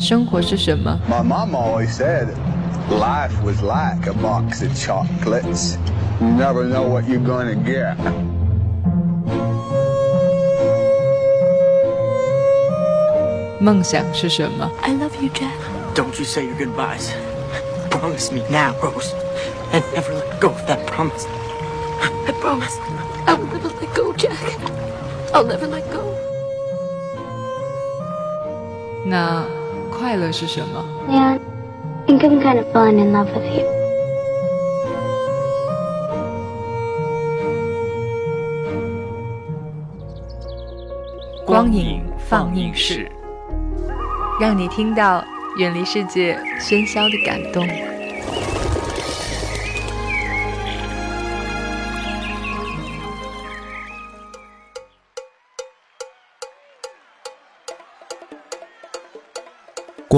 生活是什么？My mom always said life was like a box of chocolates. You never know what you're gonna get. 梦想是什么？I love you, Jack. Don't you say your goodbyes. Promise me now, Rose, and never let go of that promise. I promise. I will never let go, Jack. I'll never let go. 那 快乐是什么？光影放映室，让你听到远离世界喧嚣的感动。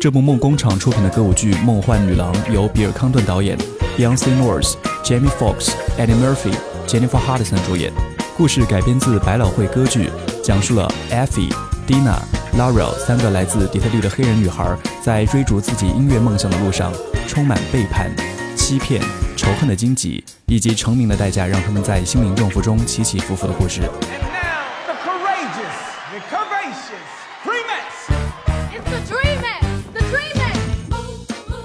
这部梦工厂出品的歌舞剧《梦幻女郎》由比尔·康顿导演，Beyonce Knowles、Jamie Foxx、Eddie Murphy、Jennifer Hudson 主演。故事改编自百老汇歌剧，讲述了 Effie、Dina、Laurel 三个来自底特律的黑人女孩在追逐自己音乐梦想的路上，充满背叛、欺骗、仇恨的荆棘，以及成名的代价，让他们在心灵重负中起起伏伏的故事。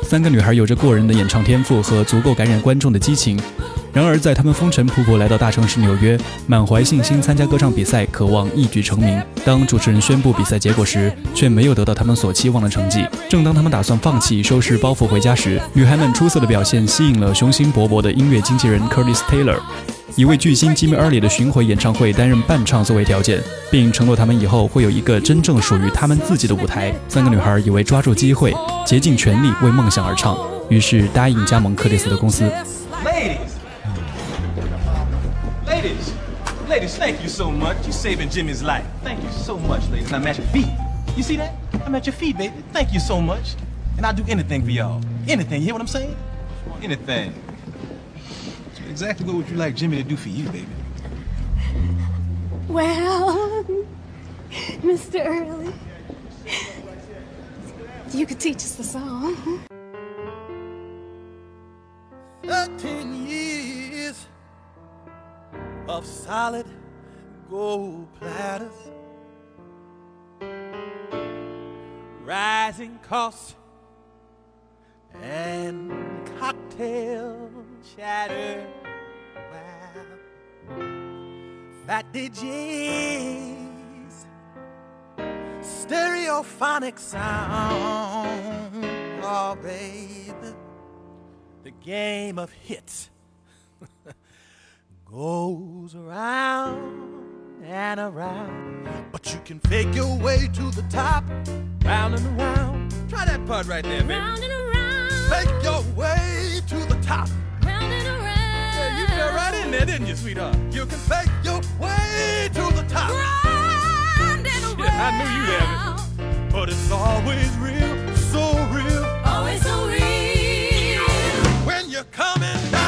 三个女孩有着过人的演唱天赋和足够感染观众的激情，然而在他们风尘仆仆来到大城市纽约，满怀信心参加歌唱比赛，渴望一举成名。当主持人宣布比赛结果时，却没有得到他们所期望的成绩。正当他们打算放弃，收拾包袱回家时，女孩们出色的表现吸引了雄心勃勃的音乐经纪人 Curtis Taylor。一位巨星 Jimmy Early 的巡回演唱会担任伴唱作为条件，并承诺他们以后会有一个真正属于他们自己的舞台。三个女孩以为抓住机会，竭尽全力为梦想而唱，于是答应加盟克里斯的公司。Ladies, thank you so much. You're saving Jimmy's life. Thank you so much, ladies. I'm at your feet. You see that? I'm at your feet, baby. Thank you so much. And I'll do anything for y'all. Anything. You hear what I'm saying? Anything. Exactly what would you like Jimmy to do for you, baby? Well, Mr. Early, you could teach us the song. Thirteen years of solid gold platters, rising costs, and cocktail chatter. Fat DJs, stereophonic sound. Oh, baby, the game of hits goes around and around. But you can fake your way to the top, round and around. Try that part right there, baby. Round and around. Fake your way to the top. Round and around. Yeah, you fell right in there, didn't you, sweetheart? You can fake your way to the top. Round and around. Yeah, I knew you'd have it. But it's always real, so real. Always so real. When you're coming down.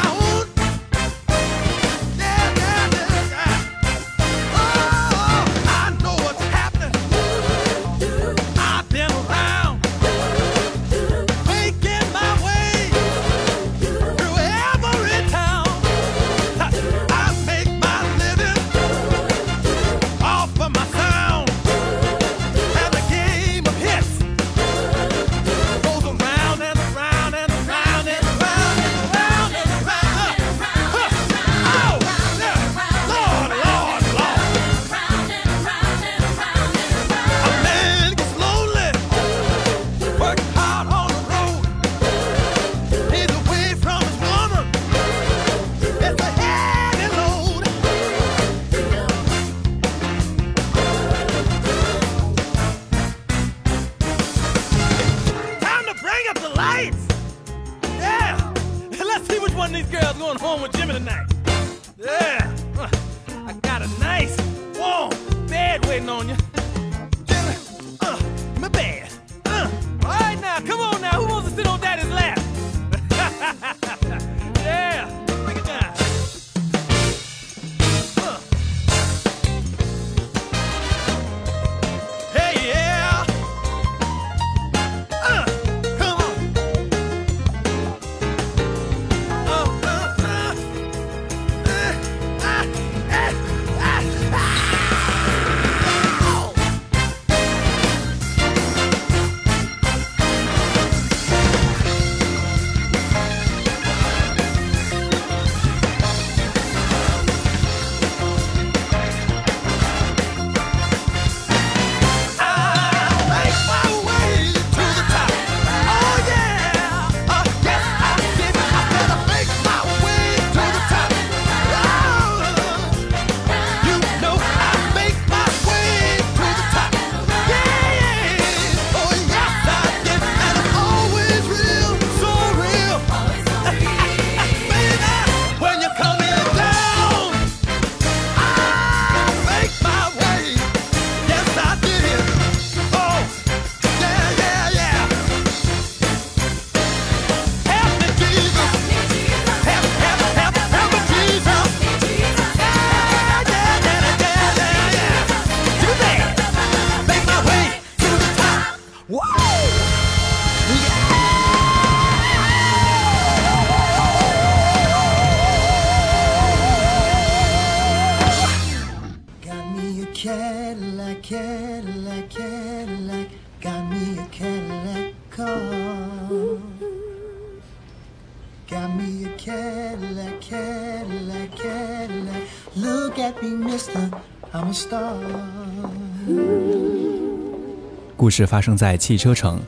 故事发生在汽车城，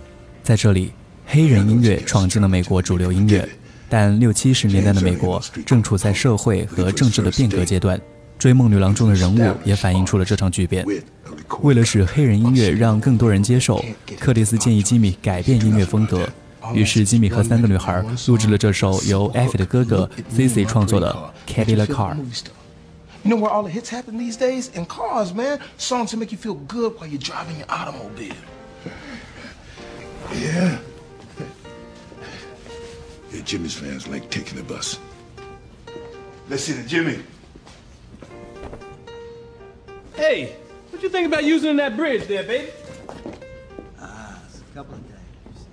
在这里，黑人音乐闯进了美国主流音乐。但六七十年代的美国正处在社会和政治的变革阶段，《追梦女郎》中的人物也反映出了这场巨变。为了使黑人音乐让更多人接受，克里斯建议吉米改变音乐风格。于是，吉米和三个女孩录制了这首由艾菲的哥哥 C.C 创作的《Cadillac Car》。You know where all the hits happen these days? In cars, man. Songs to make you feel good while you're driving your automobile. Yeah. Yeah, Jimmy's fans like taking the bus. Let's see the Jimmy. Hey, what you think about using that bridge there, baby? Ah, it's a couple of days.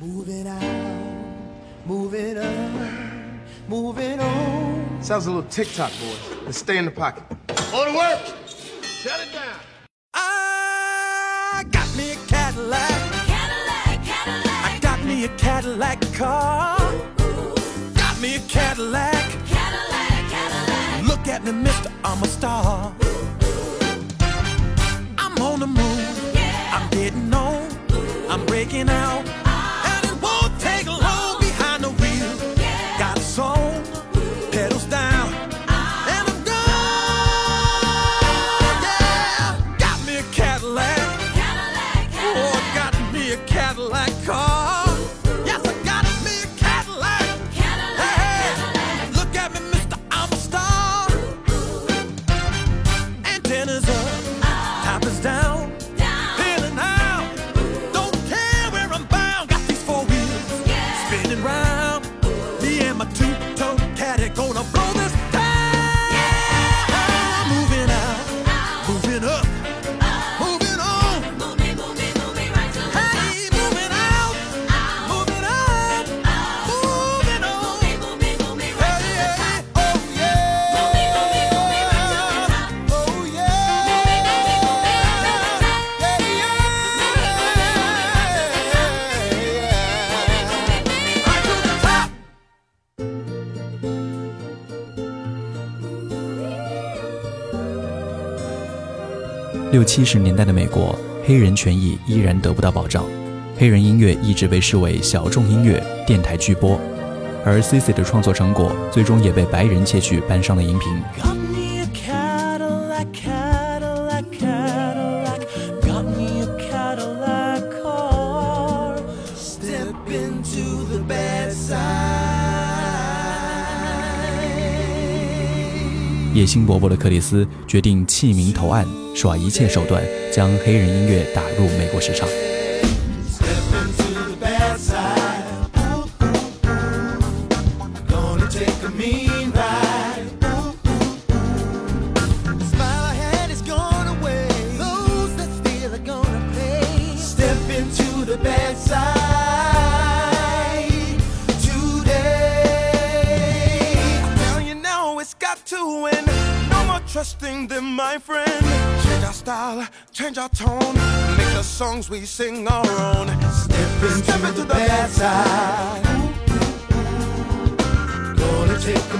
Moving out, moving up, moving on. Sounds a little TikTok, boys. Let's stay in the pocket. On to work! Shut it down! I got me a Cadillac. Cadillac, Cadillac, I got me a Cadillac car. Got me a Cadillac. Cadillac, Cadillac. Look at me, mister, I'm a star. I'm on the move. I'm getting on. I'm breaking out. 六七十年代的美国，黑人权益依然得不到保障，黑人音乐一直被视为小众音乐，电台拒播，而 Cici 的创作成果最终也被白人窃取，搬上了荧屏。野心勃勃的克里斯决定弃明投暗，耍一切手段将黑人音乐打入美国市场。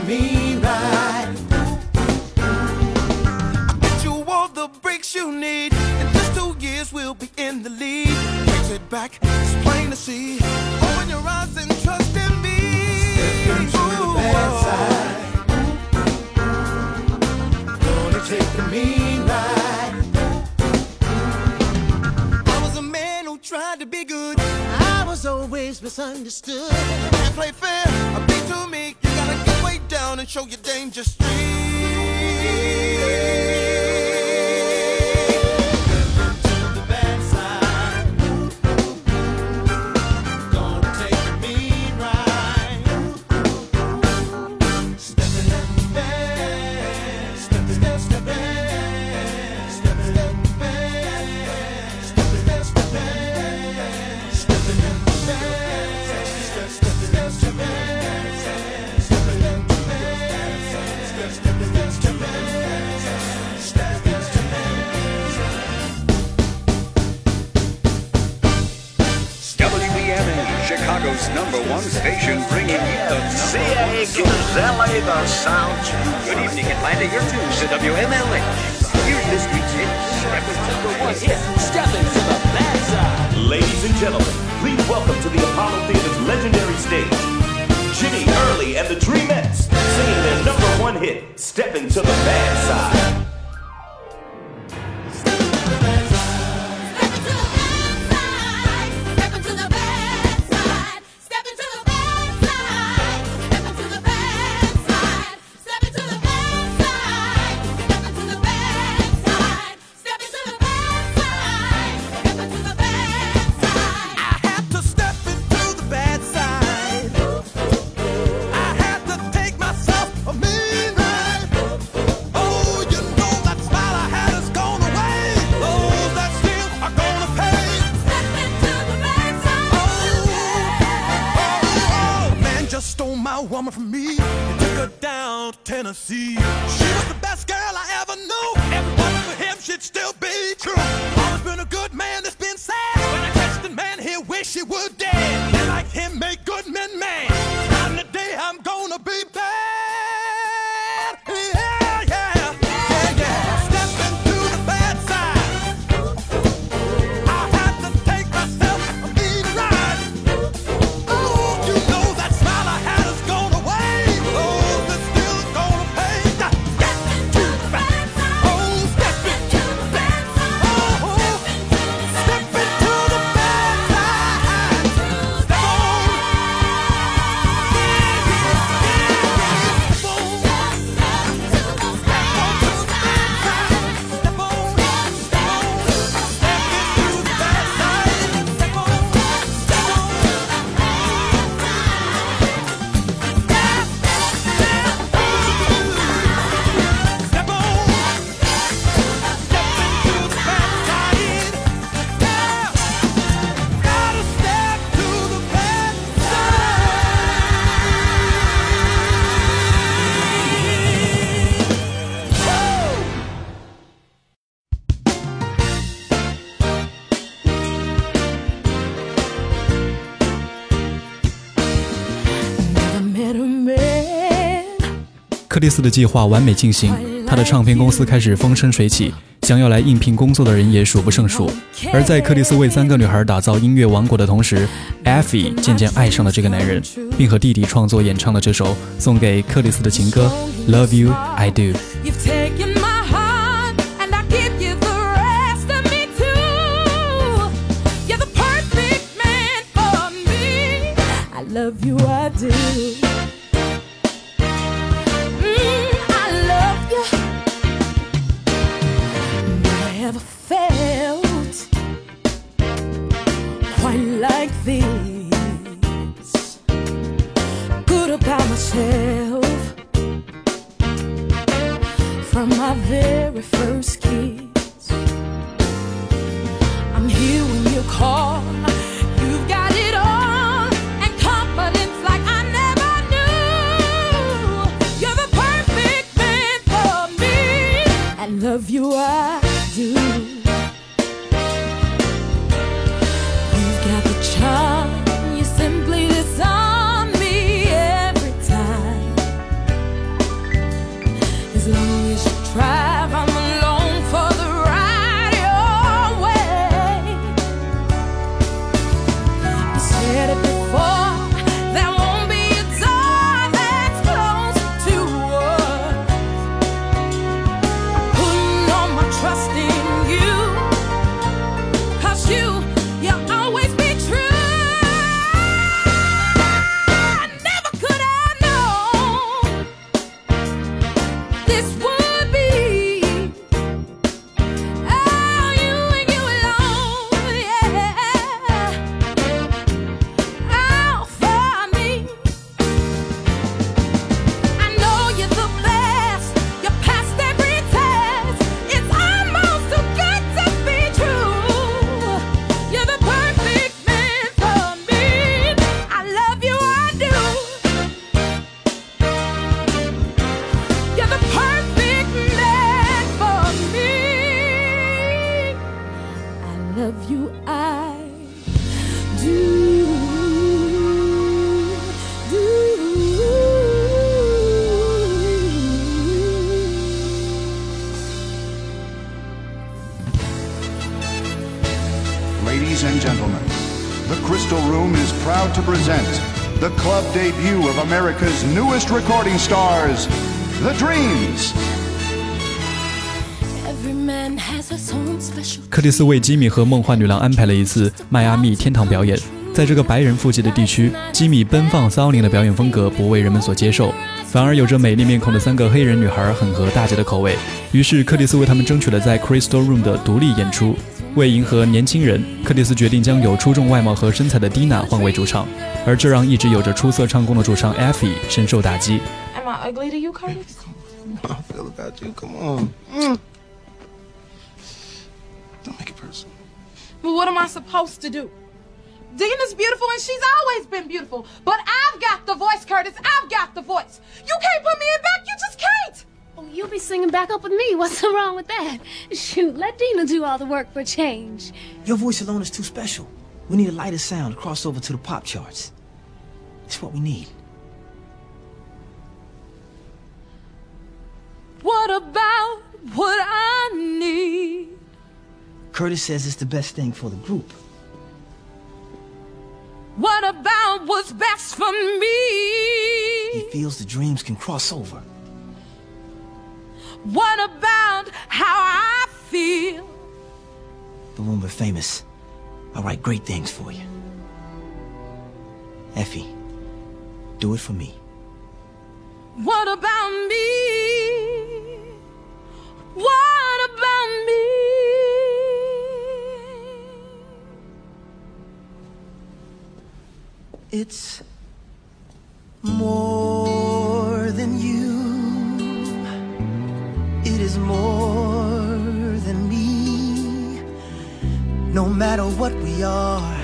Gonna take a mean ride. I bet you all the breaks you need. In just two years, we'll be in the lead. Takes it back, it's plain to see. Open your eyes and trust in me. Step into the bad oh. side. Gonna take a mean ride. I was a man who tried to be good. I was always misunderstood. Can't play fair, a beat to me. Down and show your danger number one station bringing you the CA LA the sound. Good evening, Atlanta. You're tuned to WMLH. Here's this week's hit. Step into number one hit. Step into the bad side. Ladies and gentlemen, please welcome to the Apollo Theater's legendary stage, Jimmy Early and the Dreamettes, singing their number one hit, Step Into the Bad Side. 克里斯的计划完美进行，他的唱片公司开始风生水起，想要来应聘工作的人也数不胜数。而在克里斯为三个女孩打造音乐王国的同时，Effie 渐渐爱上了这个男人，并和弟弟创作演唱了这首送给克里斯的情歌《Love You I Do》。You've taken my heart felt quite like this. Good about myself from my very first kiss. I'm here when you call. You've got it all and confidence like I never knew. You're the perfect man for me. I love you, I and gentlemen, the Crystal Room is proud to present the club debut of America's newest recording stars, The Dreams. Every man has his own special 克里斯为吉米和梦幻女郎安排了一次迈阿密天堂表演。在这个白人富集的地区，吉米奔放骚灵的表演风格不为人们所接受，反而有着美丽面孔的三个黑人女孩很合大家的口味。于是，克里斯为他们争取了在 Crystal Room 的独立演出。为迎合年轻人，克里斯决定将有出众外貌和身材的蒂娜换为主唱，而这让一直有着出色唱功的主唱 Effie 深受打击。 Am I ugly to you, Curtis? I feel about you. Come on. Mm. Don't make it personal. Well, what am I supposed to do? Dina's beautiful and she's always been beautiful. But I've got the voice, Curtis. I've got the voice. You can't put me in back. You just can't. You'll be singing back up with me. What's so wrong with that? Shoot, let Deena do all the work for a change. Your voice alone is too special. We need a lighter sound to cross over to the pop charts. It's what we need. What about what I need? Curtis says it's the best thing for the group. What about what's best for me? He feels the dreams can cross over. What about how I feel? But when we're famous, I'll write great things for you. Effie, do it for me. What about me? What about me? It's more than you. Matter what we are,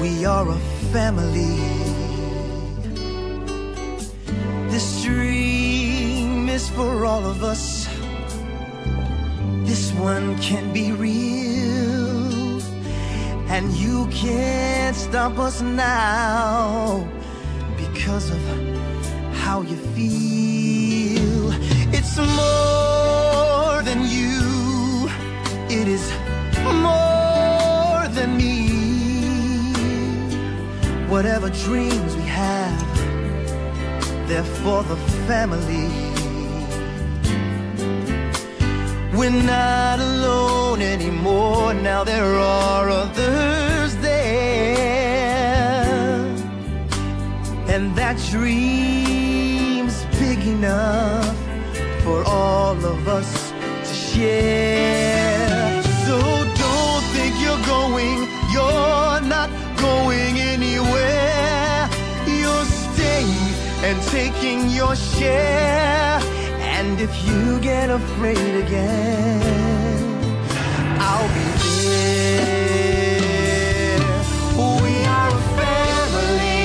we are a family. This dream is for all of us. This one can be real. And you can't stop us now because of how you feel. It's more than you, it is more Whatever dreams we have, they're for the family. We're not alone anymore. Now there are others there. And that dream's big enough for all of us to share. So don't think you're going, you're not going anywhere. You're staying and taking your share. And if you get afraid again, I'll be there. We are a family,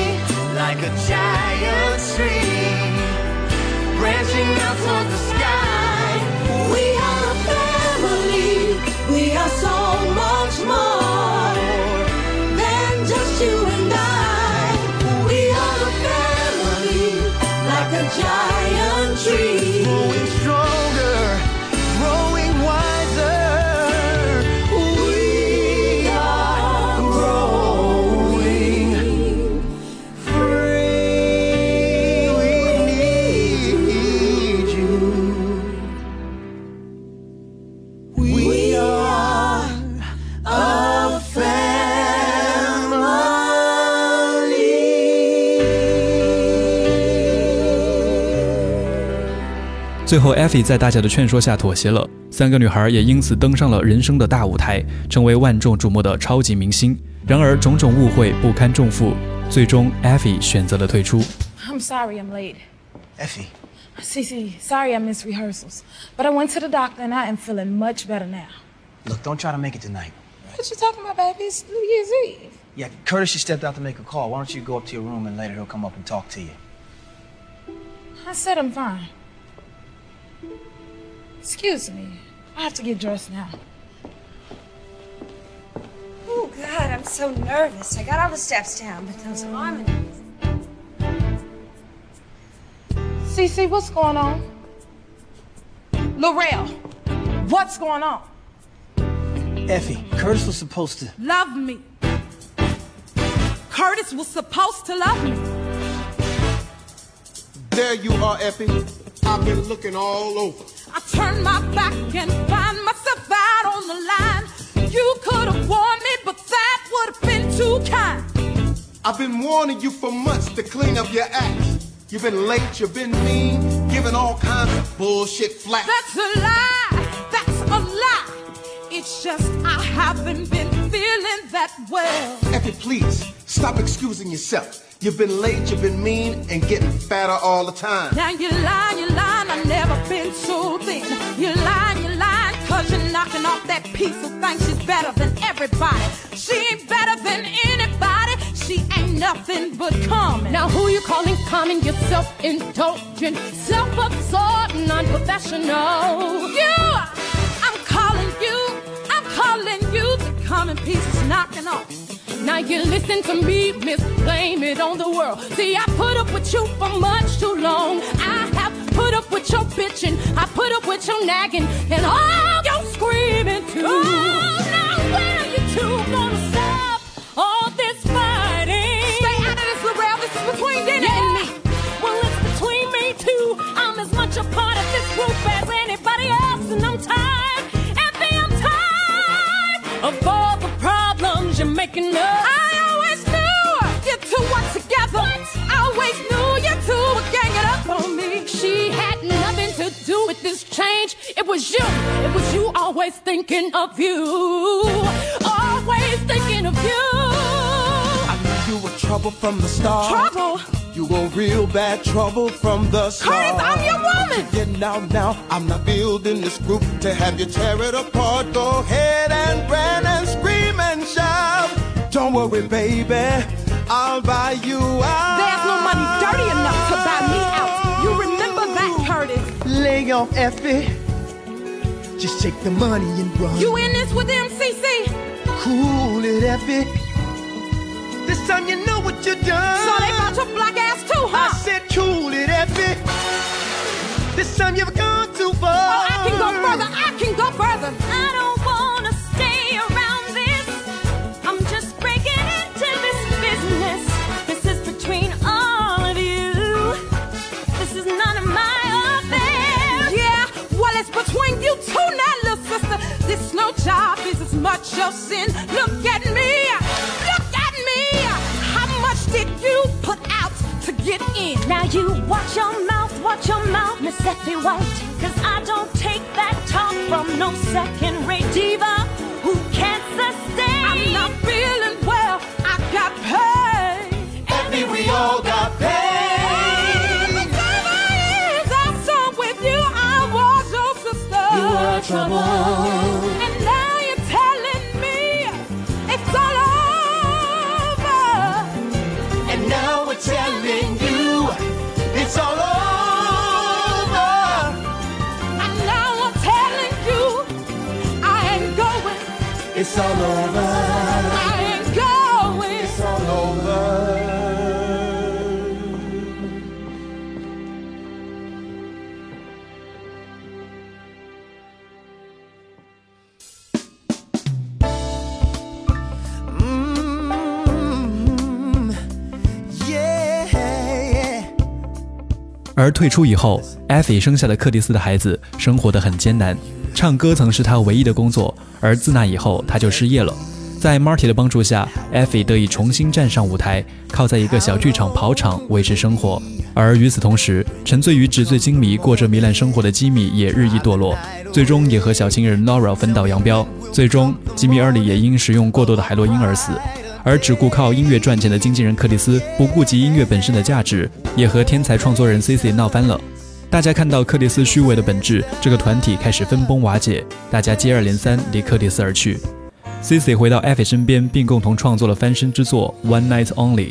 like a giant tree, branching out toward the 最后，艾菲在大家的劝说下妥协了，三个女孩也因此登上了人生的大舞台，成为万众瞩目的超级明星。然而，种种误会不堪重负，最终艾菲选择了退出。I'm sorry, I'm late. Effie. C.C, sorry I missed rehearsals, but I went to the doctor and I am feeling much better now. Look, don't try to make it tonight. What you talking about, baby? It's New Year's Eve. Yeah, Curtis just stepped out to make a call. Why don't you go up to your room and later he'll come up and talk to you? I said I'm fine. Excuse me. I have to get dressed now. Oh, God, I'm so nervous. I got all the steps down, but those harmonies. C.C, what's going on? Lorrell, what's going on? Effie, Curtis was supposed to. Love me. Curtis was supposed to love me. There you are, Effie. I've been looking all over. I turned my back and find myself out on the line. You could have warned me, but that would have been too kind. I've been warning you for months to clean up your act. You've been late, you've been mean, giving all kinds of bullshit flack. That's a lie. That's a lie. It's just I haven't been feeling that well. Effie, please, stop excusing yourself. You've been late, you've been mean, and getting fatter all the time. Now you lying, you lying, I've never been so thin. You lying, you lying, cause you're knocking off that piece who thinks she's better than everybody. She ain't better than anybody, she ain't nothing but common. Now who you calling common? You're self-indulgent, self-absorbed, non-professional. You! I'm calling you, I'm calling you the common piece is knocking off. Now you listen to me, miss, blame it on the world. See, I put up with you for much too long. I have put up with your bitching, I put up with your nagging, and all your screaming too. Oh, now when are you two gonna stop all this fighting? Stay out of this, Lorrell. This is between Dana yeah. and me. Well, it's between me too. I'm as much a part of this group as anybody else, and I'm tired, Effie, I'm tired of all the problems you're making up. I always knew you two were together. I always knew you two were ganging up on me. She had nothing to do with this change. It was you. It was you always thinking of you. Always thinking of you. I knew you were trouble from the start. Trouble? You were real bad trouble from the start. Curtis, I'm your woman. But you're getting out now. I'm not building this group to have you tear it apart. Go ahead and rant and scream and shout. Don't worry, baby. I'll buy you out. There's no money dirty enough to buy me out. You remember that, Curtis? Lay off, Effie. Just take the money and run. You in this with MCC? Cool it, Effie. This time you know what you done. So they bought your black ass too, huh? I said cool it, Effie. This time you've gone your sin. Look at me. Look at me. How much did you put out to get in? Now you watch your mouth, watch your mouth, Miss Effie White. Cause I don't take that talk from no second-rate diva who can't sustain. I'm not feeling well. I got pain. Effie, we all got pain. The All over. I'm going. 而退出以后，艾菲生下了克里斯的孩子，生活得很艰难。唱歌曾是他唯一的工作，而自那以后，他就失业了。在 Marty 的帮助下，，Effie 得以重新站上舞台，靠在一个小剧场跑场维持生活。而与此同时，沉醉于纸醉金迷、过着糜烂生活的吉米也日益堕落，最终也和小情人 Nora 分道扬镳。最终，吉米二里也因食用过多的海洛因而死。而只顾靠音乐赚钱的经纪人克里斯，不顾及音乐本身的价值，也和天才创作人 C.C 闹翻了。大家看到克里斯虚伪的本质，这个团体开始分崩瓦解，大家接二连三离克里斯而去。C.C 回到艾菲身边，并共同创作了翻身之作《One Night Only》。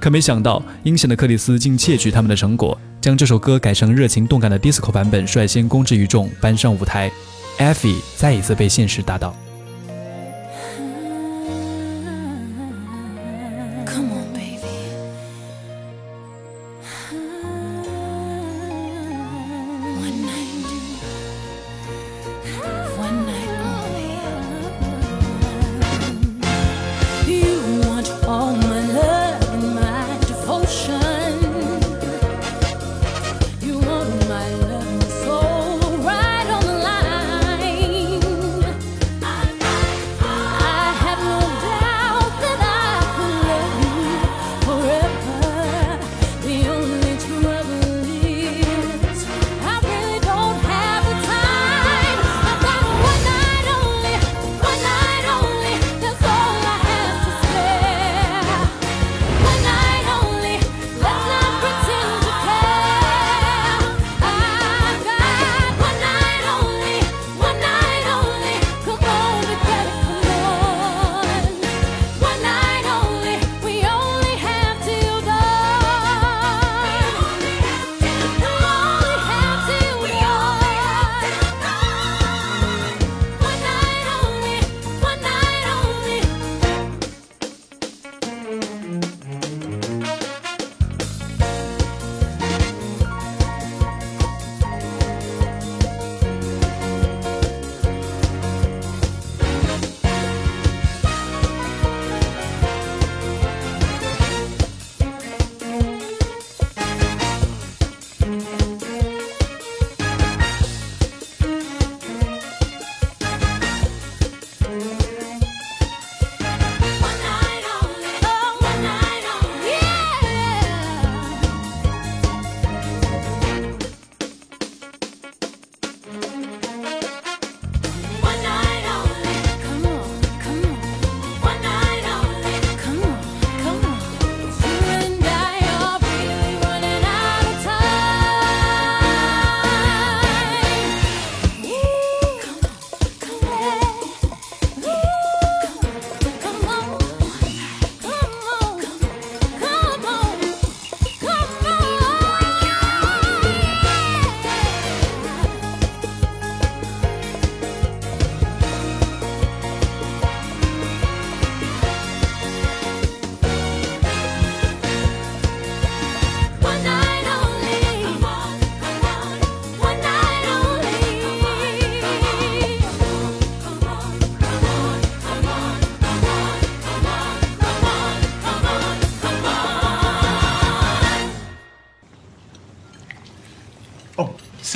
可没想到，阴险的克里斯竟窃取他们的成果，将这首歌改成热情动感的 disco 版本，率先公之于众，搬上舞台。艾菲再一次被现实打倒。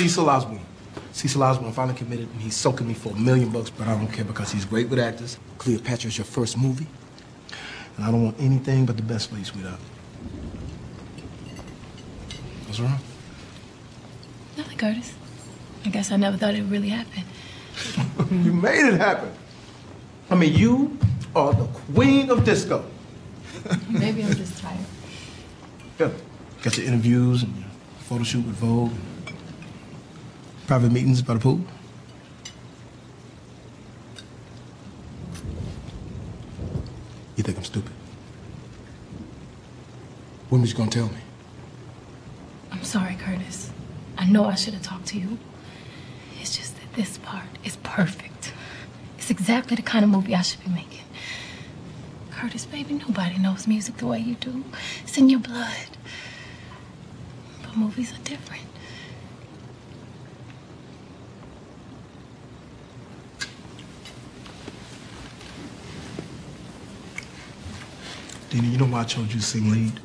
Cecil Osborne. Cecil Osborne finally committed, and he's soaking me for a million bucks, but I don't care because he's great with actors. Cleopatra's your first movie, and I don't want anything but the best for you, sweetheart. What's wrong? Nothing, Curtis. I guess I never thought it would really happen. you made it happen. I mean, you are the queen of disco. Maybe I'm just tired. Yeah. Got your interviews and your photo shoot with Vogue. Private meetings by the pool. You think I'm stupid? When was you gonna tell me? I'm sorry, Curtis. I know I should have talked to you. It's just that this part is perfect. It's exactly the kind of movie I should be making. Curtis, baby, nobody knows music the way you do. It's in your blood. But movies are different. You know why I chose you to sing lead?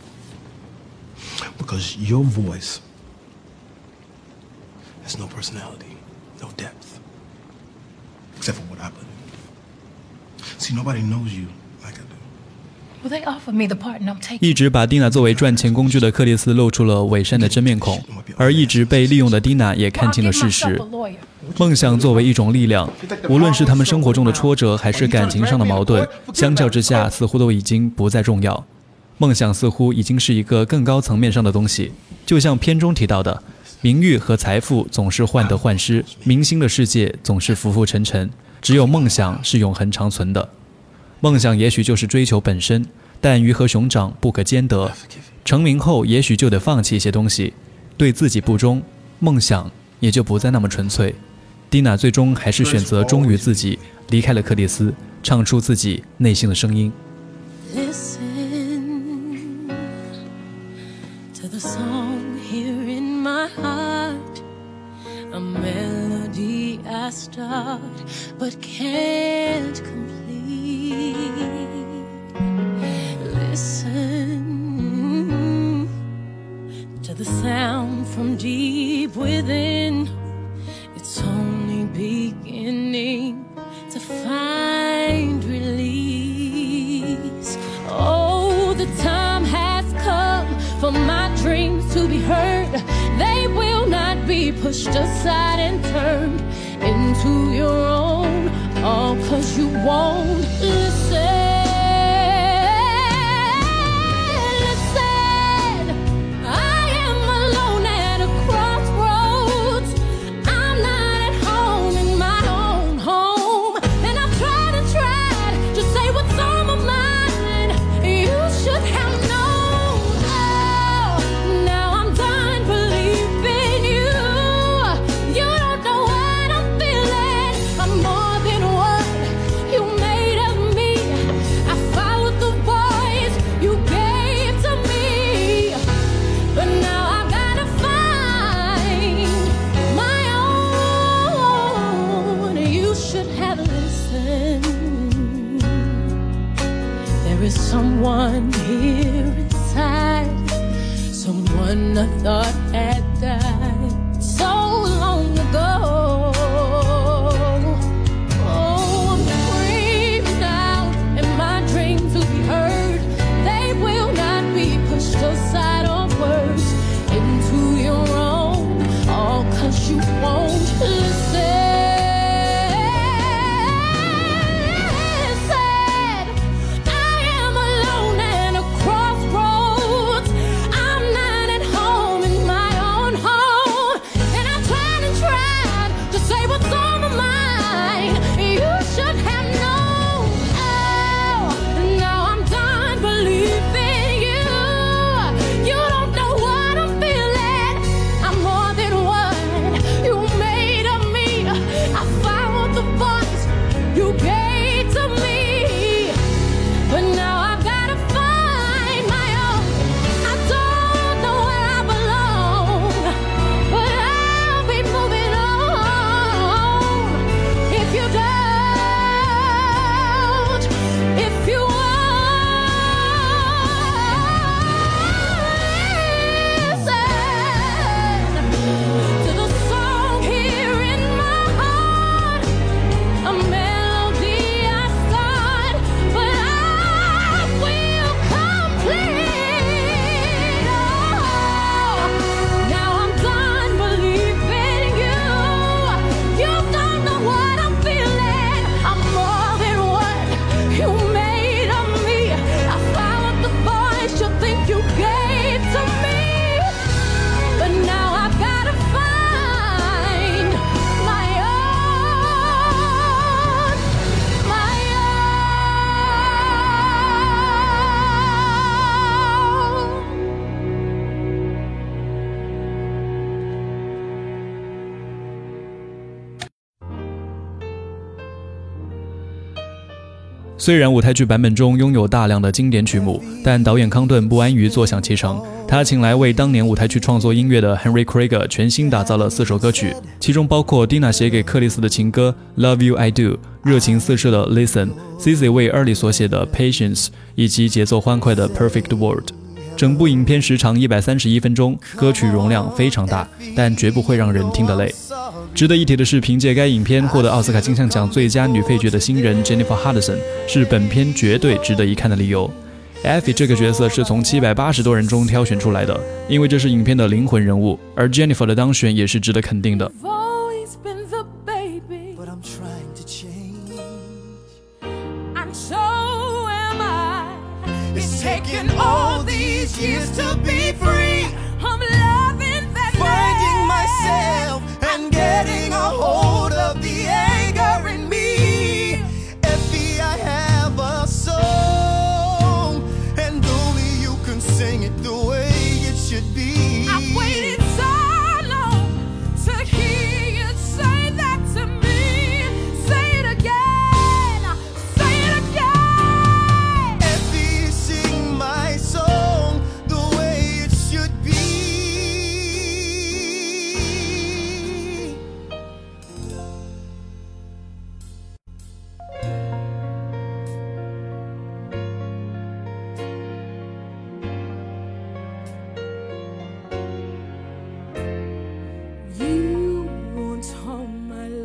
Because your voice has no personality, no depth, except for what I put in. See, nobody knows you 一直把蒂娜作为赚钱工具的克里斯露出了伪善的真面孔，而一直被利用的蒂娜也看清了事实。梦想作为一种力量，无论是他们生活中的挫折，还是感情上的矛盾，相较之下似乎都已经不再重要。梦想似乎已经是一个更高层面上的东西，就像片中提到的，名誉和财富总是患得患失，明星的世界总是浮浮沉沉，只有梦想是永恒长存的。梦想也许就是追求本身，但鱼和熊掌不可兼得。成名后，也许就得放弃一些东西，对自己不忠，梦想也就不再那么纯粹。蒂娜最终还是选择忠于自己，离开了克里斯，唱出自己内心的声音。Listen to the sound from deep within. It's only beginning to find release. Oh, the time has come for my dreams to be heard. They will not be pushed aside and turned into your own. All cause you won't listen. 虽然舞台剧版本中拥有大量的经典曲目，但导演康顿不安于坐享其成。他请来为当年舞台剧创作音乐的 Henry Craig 全新打造了四首歌曲，其中包括 Dina 写给克里斯的情歌《Love You I Do》，热情四射的《Listen》cizzy 为 Early 所写的《Patience》，以及节奏欢快的《Perfect World》。整部影片时长一百三十一分钟，歌曲容量非常大，但绝不会让人听得累。值得一提的是，凭借该影片获得奥斯卡金像奖最佳女配角的新人 Jennifer Hudson 是本片绝对值得一看的理由。Effie 这个角色是从七百八十多人中挑选出来的，因为这是影片的灵魂人物，而 Jennifer 的当选也是值得肯定的。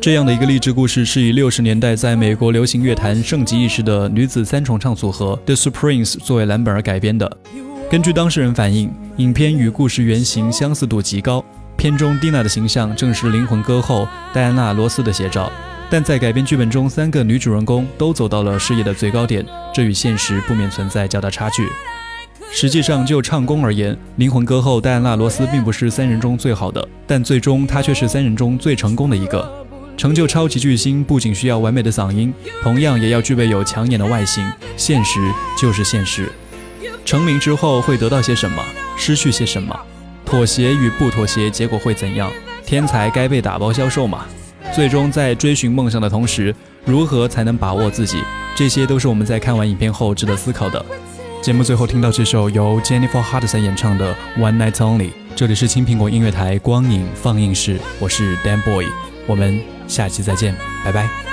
这样的一个励志故事，是以六十年代在美国流行乐坛盛极一时的女子三重唱组合 The Supremes 作为蓝本而改编的。根据当事人反映，影片与故事原型相似度极高，片中蒂娜的形象正是灵魂歌后戴安娜·罗斯的写照。但在改编剧本中，三个女主人公都走到了事业的最高点，这与现实不免存在较大差距。实际上，就唱功而言，灵魂歌后戴安娜·罗斯并不是三人中最好的，但最终她却是三人中最成功的一个。成就超级巨星不仅需要完美的嗓音，同样也要具备有抢眼的外形。现实就是现实，成名之后会得到些什么，失去些什么，妥协与不妥协，结果会怎样？天才该被打包销售吗？最终在追寻梦想的同时，如何才能把握自己？这些都是我们在看完影片后值得思考的。节目最后听到这首由 Jennifer Hudson 演唱的《One Night Only》，这里是青苹果音乐台光影放映室，我是 Dan Boy，我们下期再见，拜拜。